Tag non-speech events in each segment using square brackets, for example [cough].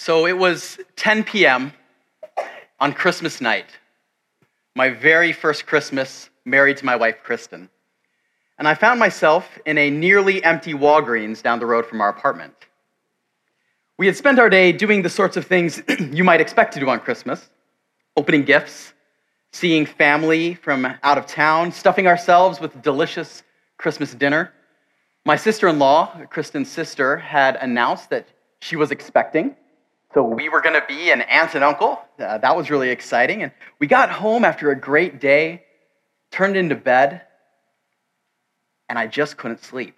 So it was 10 p.m. on Christmas night, my very first Christmas married to my wife, Kristen. And I found myself in a nearly empty Walgreens down the road from our apartment. We had spent our day doing the sorts of things [clears throat] you might expect to do on Christmas opening gifts, seeing family from out of town, stuffing ourselves with delicious Christmas dinner. My sister in law, Kristen's sister, had announced that she was expecting. So we were going to be an aunt and uncle. Uh, that was really exciting. And we got home after a great day, turned into bed, and I just couldn't sleep.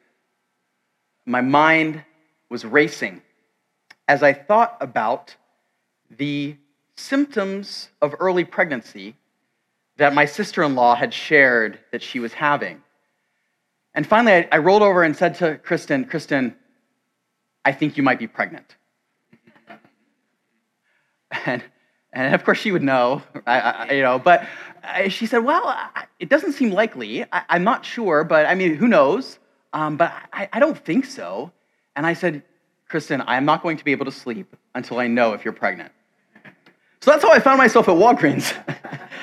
My mind was racing as I thought about the symptoms of early pregnancy that my sister in law had shared that she was having. And finally, I, I, rolled over and said to Kristen, Kristen, I think you might be pregnant. And, and of course, she would know, I, I, you know, but she said, Well, it doesn't seem likely. I, am not sure, but I mean, who knows? Um, but I, I don't think so. And I said, Kristen, I'm not going to be able to sleep until I know if you're pregnant. So that's how I found myself at Walgreens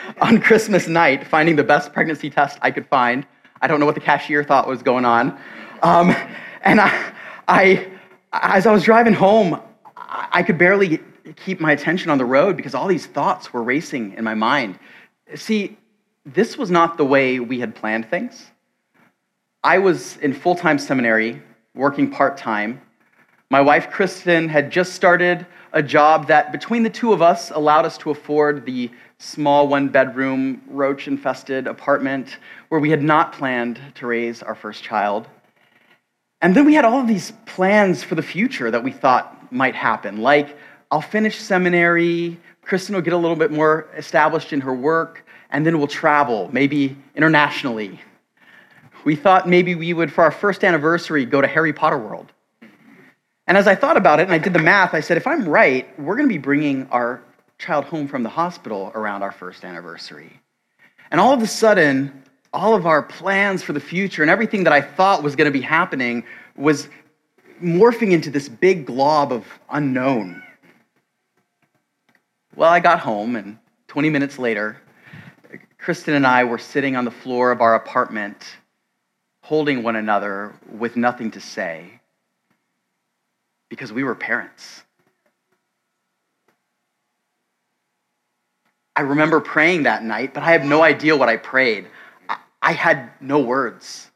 [laughs] on Christmas night, finding the best pregnancy test I could find. I don't know what the cashier thought was going on. Um, and I, I, as I was driving home, I could barely keep my attention on the road because all these thoughts were racing in my mind. See, this was not the way we had planned things. I was in full time seminary, working part time. My wife, Kristen, had just started a job that, between the two of us, allowed us to afford the small one bedroom, roach infested apartment where we had not planned to raise our first child. And then we had all of these plans for the future that we thought might happen, like I'll finish seminary, Kristen will get a little bit more established in her work, and then we'll travel, maybe internationally. We thought maybe we would, for our first anniversary, go to Harry Potter World. And as I thought about it and I did the math, I said, if I'm right, we're going to be bringing our child home from the hospital around our first anniversary. And all of a sudden, all of our plans for the future and everything that I thought was going to be happening was morphing into this big glob of unknown. Well, I got home, and 20 minutes later, Kristen and I were sitting on the floor of our apartment, holding one another with nothing to say because we were parents. I remember praying that night, but I have no idea what I prayed. I, had no words.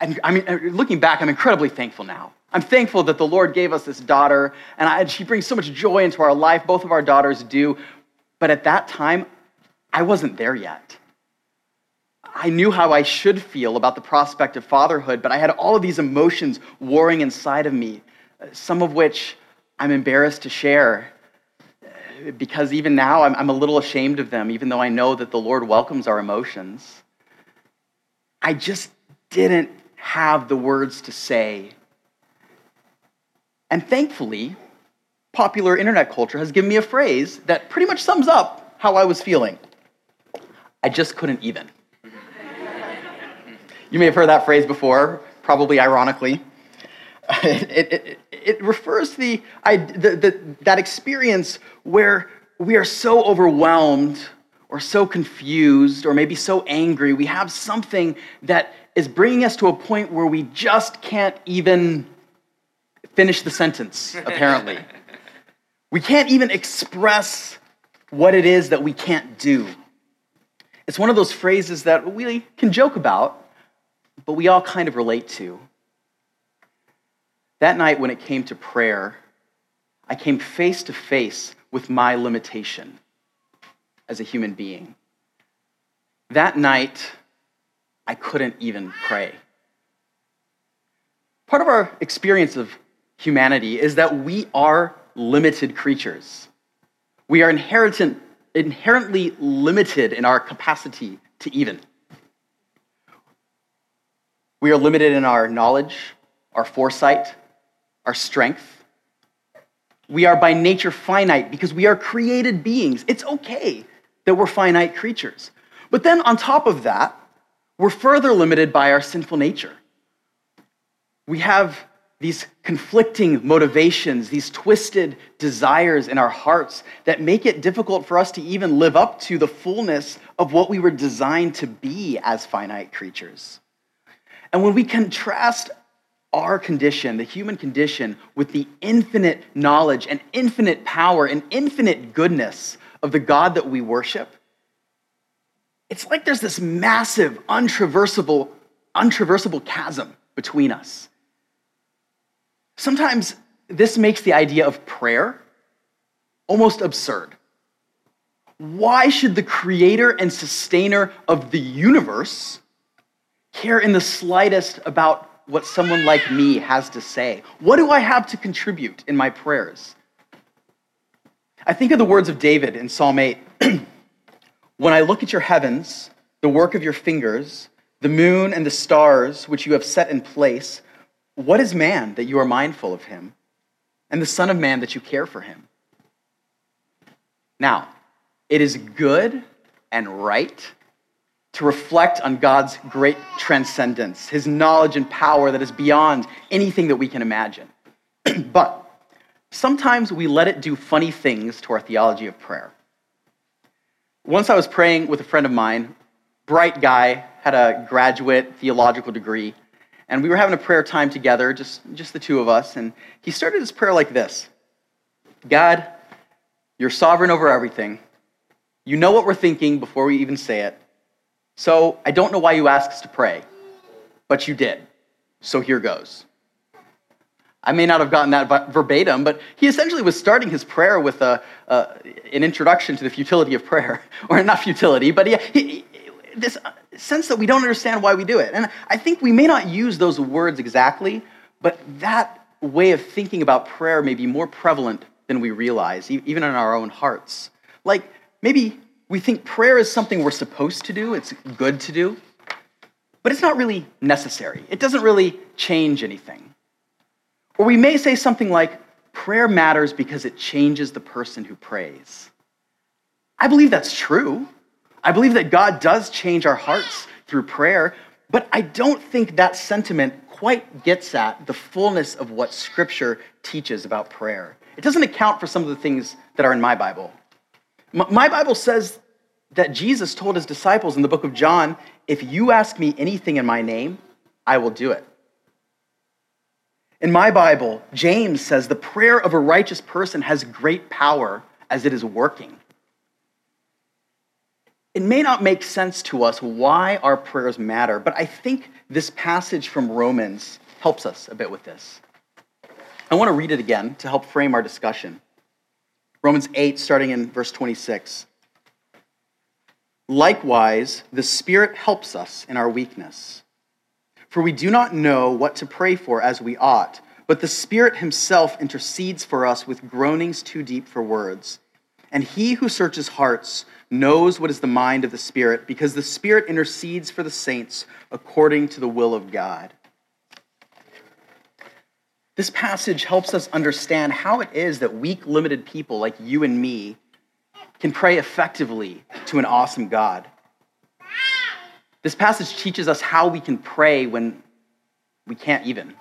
And I mean, uh, looking back, I'm incredibly thankful now. I'm thankful that the Lord gave us this daughter, and I, she brings so much joy into our life. Both of our daughters do. But at that time, I wasn't there yet. I knew how I should feel about the prospect of fatherhood, but I had all of these emotions warring inside of me, some of which I'm embarrassed to share because even now I'm, I'm, a little ashamed of them, even though I know that the Lord welcomes our emotions. I just didn't have the words to say. And thankfully, popular internet culture has given me a phrase that pretty much sums up how I was feeling. I just couldn't even. [laughs] You may have heard that phrase before, probably ironically. [laughs] It, it, it refers to the, the, the, that experience where we are so overwhelmed or so confused or maybe so angry. We have something that is bringing us to a point where we just can't even finish the sentence, apparently. we can't even express what it is that we can't do. It's one of those phrases that we can joke about, but we all kind of relate to. That night, when it came to prayer, I came face to face with my limitation as a human being. That night, I couldn't even pray. Part of our experience of humanity is that we are limited creatures. We are inherently limited in our capacity to even. We are limited in our knowledge, our foresight, our strength. We are by nature finite because we are created beings. It's okay that we're finite creatures. But then on top of that, we're further limited by our sinful nature. We have these conflicting motivations, these twisted desires in our hearts that make it difficult for us to even live up to the fullness of what we were designed to be as finite creatures. And when we contrast our condition, the human condition, with the infinite knowledge and infinite power and infinite goodness of the God that we worship, it's like there's this massive, untraversable, untraversable chasm between us. Sometimes this makes the idea of prayer almost absurd. Why should the creator and sustainer of the universe care in the slightest about what someone like me has to say? What do I have to contribute in my prayers? I think of the words of David in Psalm 8 [clears throat] When I look at your heavens, the work of your fingers, the moon and the stars which you have set in place, what is man that you are mindful of him, and the Son of Man that you care for him? Now, it is good and right to reflect on God's great transcendence, his knowledge and power that is beyond anything that we can imagine. [clears throat] but sometimes we let it do funny things to our theology of prayer. Once I was praying with a friend of mine, bright guy, had a graduate theological degree, and we were having a prayer time together, just, just the two of us, and he started his prayer like this God, you're sovereign over everything. You know what we're thinking before we even say it. So I don't know why you asked us to pray, but you did. So here goes. I may not have gotten that verbatim, but he essentially was starting his prayer with a, uh, an introduction to the futility of prayer. [laughs] Or not futility, but he, he, this sense that we don't understand why we do it. And I think we may not use those words exactly, but that way of thinking about prayer may be more prevalent than we realize, even in our own hearts. Like maybe we think prayer is something we're supposed to do, it's good to do, but it's not really necessary. It doesn't really change anything. Or we may say something like, prayer matters because it changes the person who prays. I believe that's true. I believe that God does change our hearts through prayer, but I don't think that sentiment quite gets at the fullness of what Scripture teaches about prayer. It doesn't account for some of the things that are in my Bible. My Bible says that Jesus told his disciples in the book of John if you ask me anything in my name, I will do it. In my Bible, James says the prayer of a righteous person has great power as it is working. It may not make sense to us why our prayers matter, but I think this passage from Romans helps us a bit with this. I want to read it again to help frame our discussion. Romans 8, starting in verse 26. Likewise, the Spirit helps us in our weakness. For we do not know what to pray for as we ought, but the Spirit Himself intercedes for us with groanings too deep for words. And He who searches hearts knows what is the mind of the Spirit, because the Spirit intercedes for the saints according to the will of God. This passage helps us understand how it is that weak, limited people like you and me can pray effectively to an awesome God. This passage teaches us how we can pray when we can't even.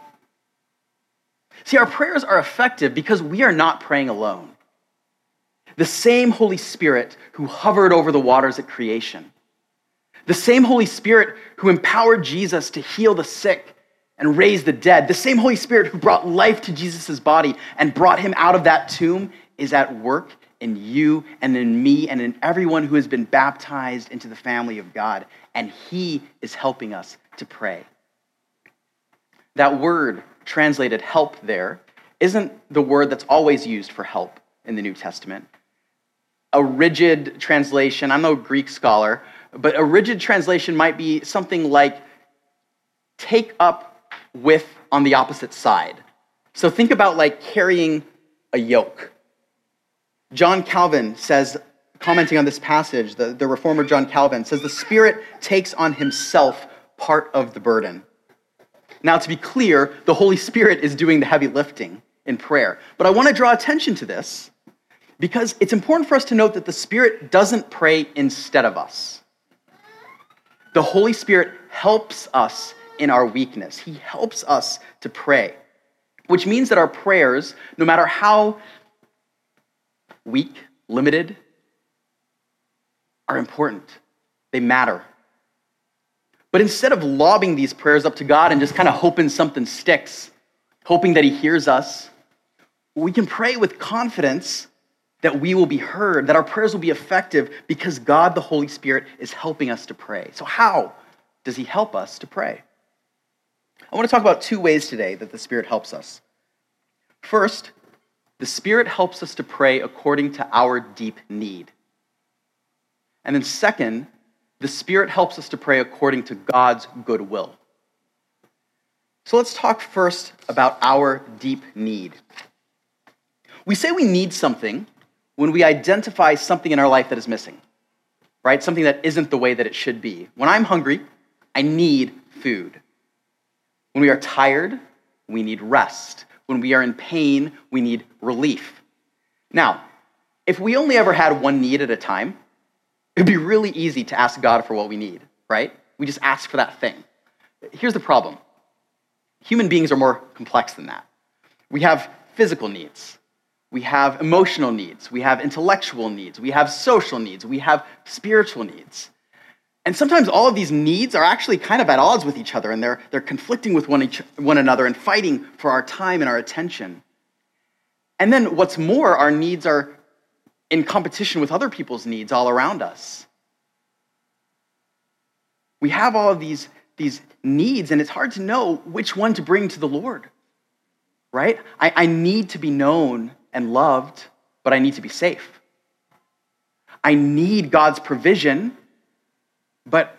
See, our prayers are effective because we are not praying alone. The same Holy Spirit who hovered over the waters at creation, the same Holy Spirit who empowered Jesus to heal the sick and raise the dead. The same Holy Spirit who brought life to Jesus' body and brought him out of that tomb is at work in you and in me and in everyone who has been baptized into the family of God. And he is helping us to pray. That word translated help there isn't the word that's always used for help in the New Testament. A rigid translation, I'm no Greek scholar, but a rigid translation might be something like take up with on the opposite side. So think about like carrying a yoke. John Calvin says, commenting on this passage, the, the reformer John Calvin says, the Spirit takes on himself part of the burden. Now, to be clear, the Holy Spirit is doing the heavy lifting in prayer. But I want to draw attention to this because it's important for us to note that the Spirit doesn't pray instead of us. The Holy Spirit helps us in our weakness. He helps us to pray. which means that our prayers, no matter how weak, limited, are important. They matter. But instead of lobbing these prayers up to God and just kind of hoping something sticks, hoping that He hears us, we can pray with confidence that we will be heard, that our prayers will be effective because God, the Holy Spirit, is helping us to pray. So, how does He help us to pray? I want to talk about two ways today that the Spirit helps us. First, the Spirit helps us to pray according to our deep need. And then, second, the Spirit helps us to pray according to God's good will. So let's talk first about our deep need. We say we need something when we identify something in our life that is missing, right? Something that isn't the way that it should be. When I'm hungry, I need food. When we are tired, we need rest. When we are in pain, we need relief. Now, if we only ever had one need at a time, it'd be really easy to ask God for what we need, right? We just ask for that thing. Here's the problem human beings are more complex than that. We have physical needs, we have emotional needs, we have intellectual needs, we have social needs, we have spiritual needs. And sometimes all of these needs are actually kind of at odds with each other and they're, they're conflicting with one, each, one another and fighting for our time and our attention. And then what's more, our needs are in competition with other people's needs all around us. We have all of these, these needs, and it's hard to know which one to bring to the Lord, right? I, I need to be known and loved, but I need to be safe. I need God's provision but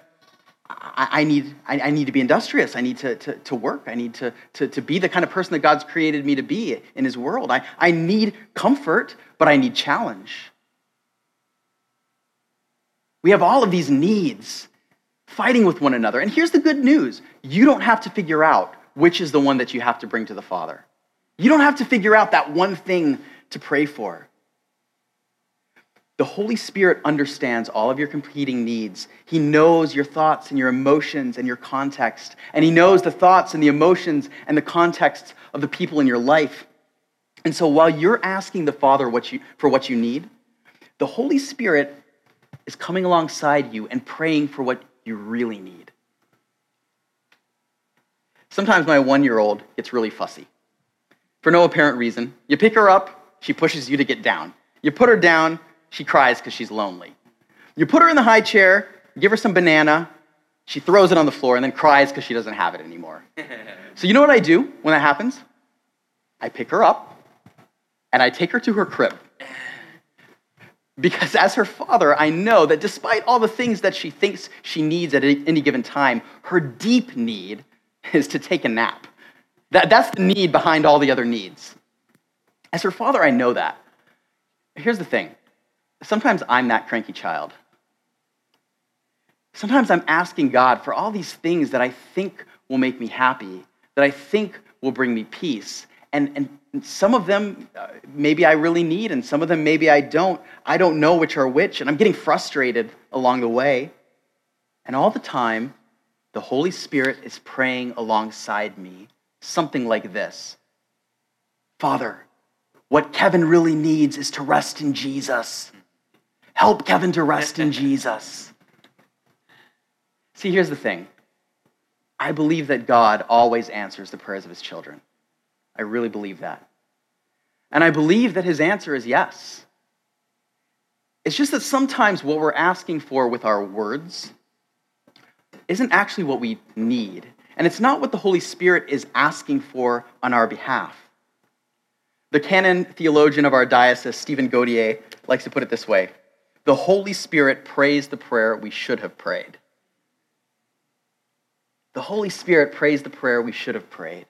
I, need, I, need to be industrious. I need to, to, to work. I need to, to, to be the kind of person that God's created me to be in His world. I, I need comfort, but I need challenge. We have all of these needs fighting with one another. And here's the good news you don't have to figure out which is the one that you have to bring to the Father. You don't have to figure out that one thing to pray for. The Holy Spirit understands all of your competing needs. He knows your thoughts and your emotions and your context. And He knows the thoughts and the emotions and the context of the people in your life. And so while you're asking the Father what you, for what you need, the Holy Spirit is coming alongside you and praying for what you really need. Sometimes my one year old gets really fussy for no apparent reason. You pick her up, she pushes you to get down. You put her down, she cries because she's lonely. You put her in the high chair, give her some banana, she throws it on the floor and then cries because she doesn't have it anymore. so, you know what I do when that happens? I pick her up and I take her to her crib. Because as her father, I know that despite all the things that she thinks she needs at any given time, her deep need is to take a nap. That, that's the need behind all the other needs. As her father, I know that. Here's the thing sometimes I'm that cranky child. Sometimes I'm asking God for all these things that I think will make me happy, that I think will bring me peace. And, and some of them uh, maybe I really need, and some of them maybe I don't. I don't know which are which, and I'm getting frustrated along the way. And all the time, the Holy Spirit is praying alongside me something like this Father, what Kevin really needs is to rest in Jesus. Help Kevin to rest in [laughs] Jesus. See, here's the thing I believe that God always answers the prayers of his children. I really believe that. And I believe that his answer is yes. It's just that sometimes what we're asking for with our words isn't actually what we need. And it's not what the Holy Spirit is asking for on our behalf. The canon theologian of our diocese, Stephen Gaudier, likes to put it this way the Holy Spirit prays the prayer we should have prayed. The Holy Spirit prays the prayer we should have prayed.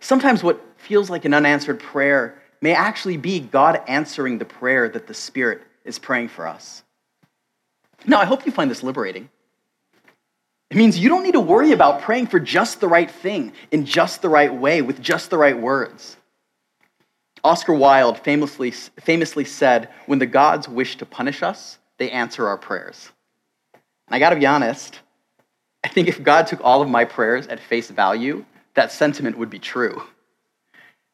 Sometimes what feels like an unanswered prayer may actually be God answering the prayer that the Spirit is praying for us. Now, I hope you find this liberating. It means you don't need to worry about praying for just the right thing, in just the right way, with just the right words. Oscar Wilde famously, famously said, When the gods wish to punish us, they answer our prayers. And I gotta be honest, I think if God took all of my prayers at face value, that sentiment would be true.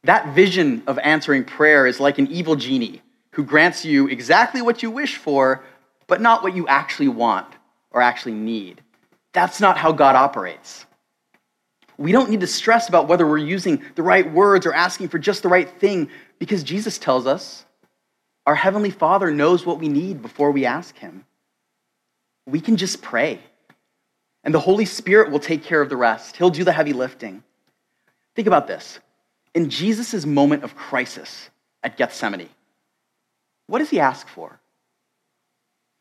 That vision of answering prayer is like an evil genie who grants you exactly what you wish for, but not what you actually want or actually need. That's not how God operates. We don't need to stress about whether we're using the right words or asking for just the right thing because Jesus tells us our Heavenly Father knows what we need before we ask Him. We can just pray, and the Holy Spirit will take care of the rest. He'll do the heavy lifting. Think about this. In Jesus' moment of crisis at Gethsemane, what does He ask for?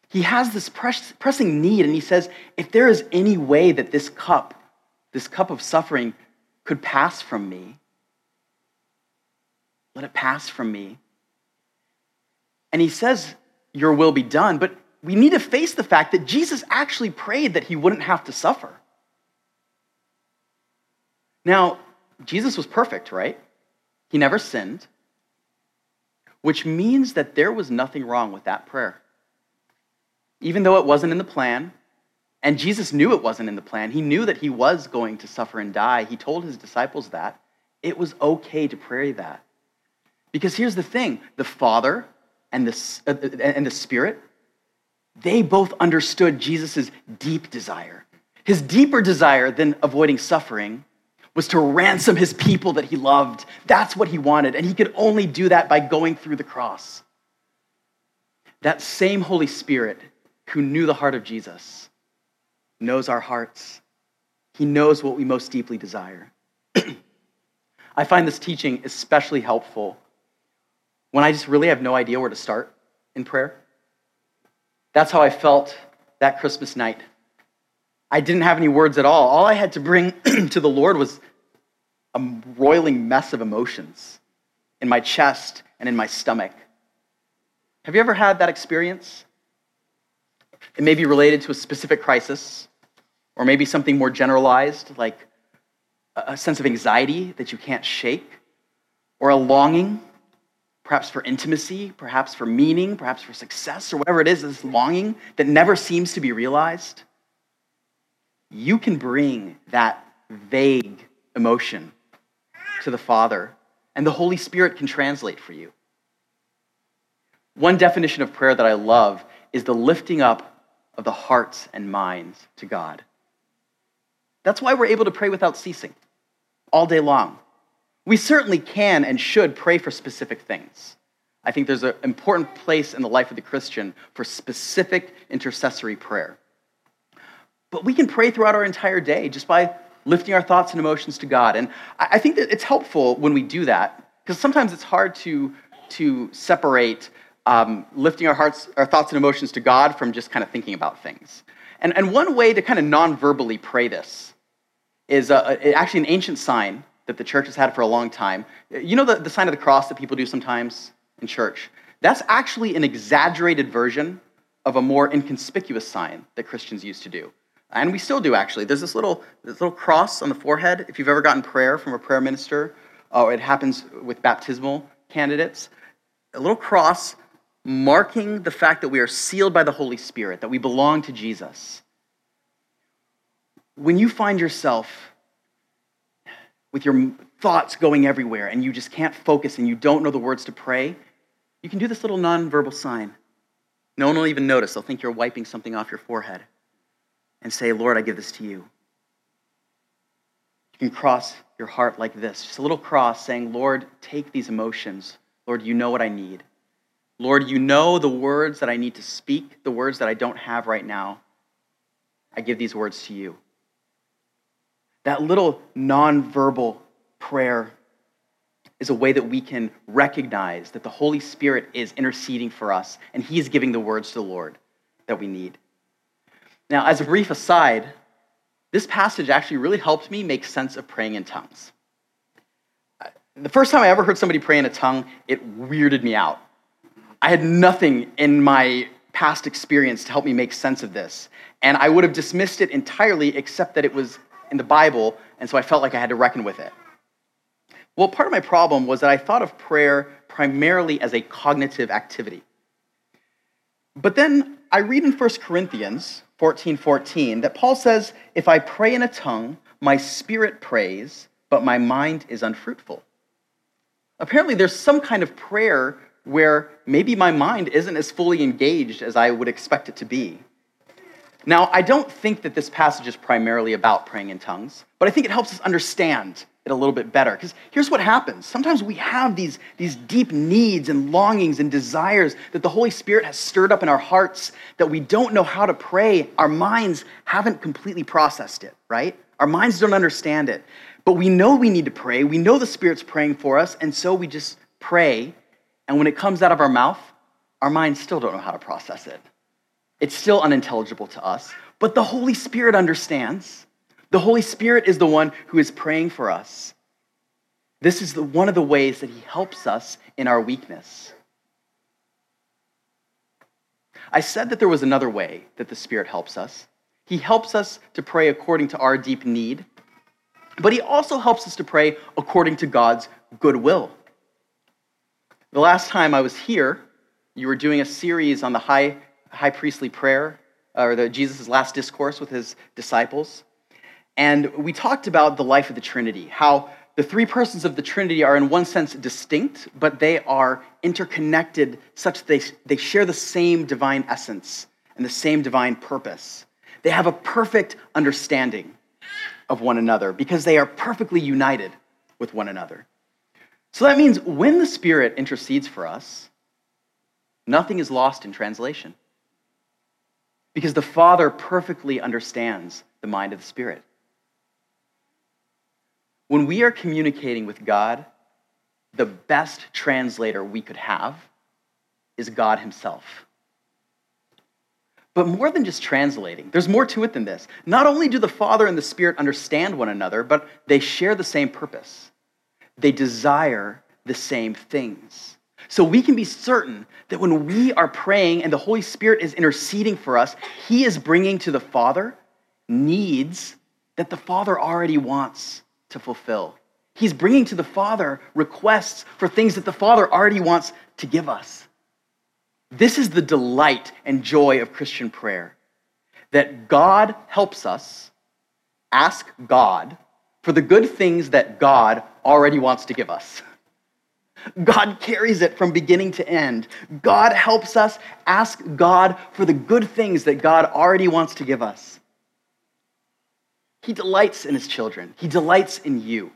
He has this pressing need, and He says, If there is any way that this cup this cup of suffering could pass from me. Let it pass from me. And he says, Your will be done. But we need to face the fact that Jesus actually prayed that he wouldn't have to suffer. Now, Jesus was perfect, right? He never sinned, which means that there was nothing wrong with that prayer. Even though it wasn't in the plan, and Jesus knew it wasn't in the plan. He knew that he was going to suffer and die. He told his disciples that. It was okay to pray that. Because here's the thing the Father and the, uh, and the Spirit, they both understood Jesus' deep desire. His deeper desire than avoiding suffering was to ransom his people that he loved. That's what he wanted. And he could only do that by going through the cross. That same Holy Spirit who knew the heart of Jesus knows our hearts. He knows what we most deeply desire. [clears throat] I find this teaching especially helpful when I just really have no idea where to start in prayer. That's how I felt that Christmas night. I didn't have any words at all. All I had to bring [clears throat] to the Lord was a roiling mess of emotions in my chest and in my stomach. Have you ever had that experience? It may be related to a specific crisis, or maybe something more generalized, like a sense of anxiety that you can't shake, or a longing, perhaps for intimacy, perhaps for meaning, perhaps for success, or whatever it is, this longing that never seems to be realized. You can bring that vague emotion to the Father, and the Holy Spirit can translate for you. One definition of prayer that I love is the lifting up of the hearts and minds to God. That's why we're able to pray without ceasing all day long. We certainly can and should pray for specific things. I think there's an important place in the life of the Christian for specific intercessory prayer. But we can pray throughout our entire day just by lifting our thoughts and emotions to God. And I think that it's helpful when we do that because sometimes it's hard to, to separate um, lifting our hearts, our thoughts and emotions to God from just kind of thinking about things. And, and one way to kind of non-verbally pray this is uh, actually an ancient sign that the church has had for a long time. You know the, the sign of the cross that people do sometimes in church? That's actually an exaggerated version of a more inconspicuous sign that Christians used to do. And we still do, actually. There's this little, this little cross on the forehead. If you've ever gotten prayer from a prayer minister, or it happens with baptismal candidates, a little cross marking the fact that we are sealed by the Holy Spirit, that we belong to Jesus. When you find yourself with your thoughts going everywhere and you just can't focus and you don't know the words to pray, you can do this little nonverbal sign. No one will even notice. They'll think you're wiping something off your forehead and say, Lord, I give this to you. You can cross your heart like this, just a little cross saying, Lord, take these emotions. Lord, you know what I need. Lord, you know the words that I need to speak, the words that I don't have right now. I give these words to you. That little nonverbal prayer is a way that we can recognize that the Holy Spirit is interceding for us and He's giving the words to the Lord that we need. Now, as a brief aside, this passage actually really helped me make sense of praying in tongues. The first time I ever heard somebody pray in a tongue, it weirded me out. I had nothing in my past experience to help me make sense of this. And I would have dismissed it entirely except that it was in the Bible, and so I felt like I had to reckon with it. Well, part of my problem was that I thought of prayer primarily as a cognitive activity. But then I read in 1 Corinthians 14 14 that Paul says, If I pray in a tongue, my spirit prays, but my mind is unfruitful. Apparently, there's some kind of prayer where maybe my mind isn't as fully engaged as I would expect it to be. Now, I don't think that this passage is primarily about praying in tongues, but I think it helps us understand it a little bit better. Because here's what happens sometimes we have these, these deep needs and longings and desires that the Holy Spirit has stirred up in our hearts that we don't know how to pray. Our minds haven't completely processed it, right? Our minds don't understand it. But we know we need to pray. We know the Spirit's praying for us, and so we just pray. And when it comes out of our mouth, our minds still don't know how to process it. It's still unintelligible to us, but the Holy Spirit understands. The Holy Spirit is the one who is praying for us. This is the, one of the ways that He helps us in our weakness. I said that there was another way that the Spirit helps us. He helps us to pray according to our deep need, but He also helps us to pray according to God's goodwill. The last time I was here, you were doing a series on the high high priestly prayer, uh, or the Jesus' last discourse with his disciples. And we talked about the life of the Trinity, how the three persons of the Trinity are, in one sense, distinct, but they are interconnected such that they, they share the same divine essence and the same divine purpose. They have a perfect understanding of one another because they are perfectly united with one another. So that means when the Spirit intercedes for us, nothing is lost in translation because the Father perfectly understands the mind of the Spirit. When we are communicating with God, the best translator we could have is God Himself. But more than just translating, there's more to it than this. Not only do the Father and the Spirit understand one another, but they share the same purpose. They desire the same things. So we can be certain that when we are praying and the Holy Spirit is interceding for us, He is bringing to the Father needs that the Father already wants to fulfill. He's bringing to the Father requests for things that the Father already wants to give us. This is the delight and joy of Christian prayer that God helps us ask God for the good things that God already wants to give us. God carries it from beginning to end. God helps us ask God for the good things that God already wants to give us. He delights in his children, He delights in you.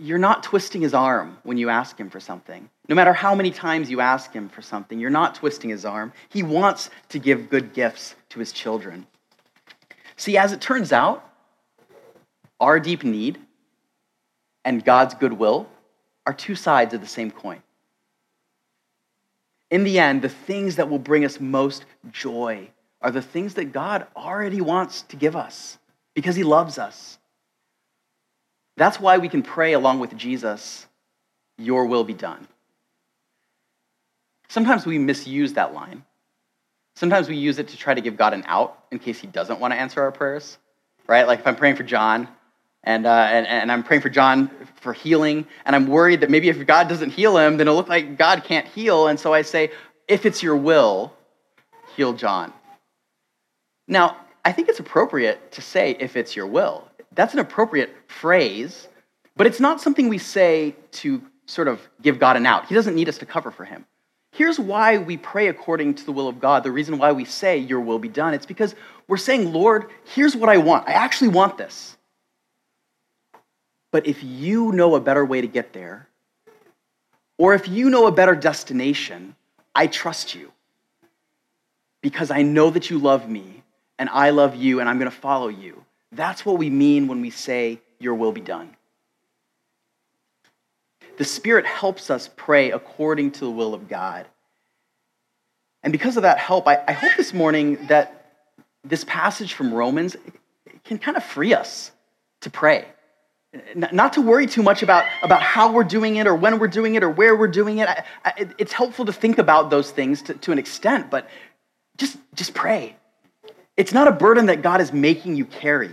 You're not twisting his arm when you ask him for something. No matter how many times you ask him for something, you're not twisting his arm. He wants to give good gifts to his children. See, as it turns out, our deep need and God's goodwill are two sides of the same coin. In the end, the things that will bring us most joy are the things that God already wants to give us because He loves us. That's why we can pray along with Jesus, Your will be done. Sometimes we misuse that line. Sometimes we use it to try to give God an out in case He doesn't want to answer our prayers, right? Like if I'm praying for John and, uh, and, and I'm praying for John for healing, and I'm worried that maybe if God doesn't heal him, then it'll look like God can't heal. And so I say, if it's your will, heal John. Now, I think it's appropriate to say, if it's your will. That's an appropriate phrase, but it's not something we say to sort of give God an out. He doesn't need us to cover for him. Here's why we pray according to the will of God. The reason why we say, Your will be done. It's because we're saying, Lord, here's what I want. I actually want this. But if you know a better way to get there, or if you know a better destination, I trust you because I know that you love me and I love you and I'm going to follow you. That's what we mean when we say, Your will be done. The Spirit helps us pray according to the will of God. And because of that help, I, I hope this morning that this passage from Romans can kind of free us to pray not to worry too much about, about how we're doing it or when we're doing it or where we're doing it. I, I, it's helpful to think about those things to, to an extent, but just, just pray. It's not a burden that God is making you carry,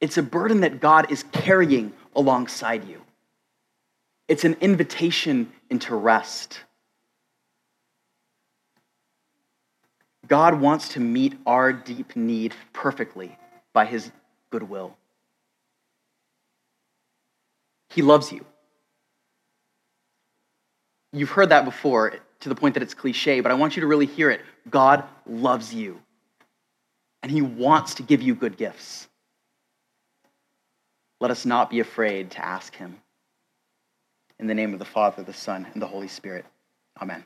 it's a burden that God is carrying alongside you. It's an invitation into rest. God wants to meet our deep need perfectly by his goodwill. He loves you. You've heard that before to the point that it's cliche, but I want you to really hear it. God loves you, and He wants to give you good gifts. Let us not be afraid to ask Him. In the name of the Father, the Son, and the Holy Spirit. Amen.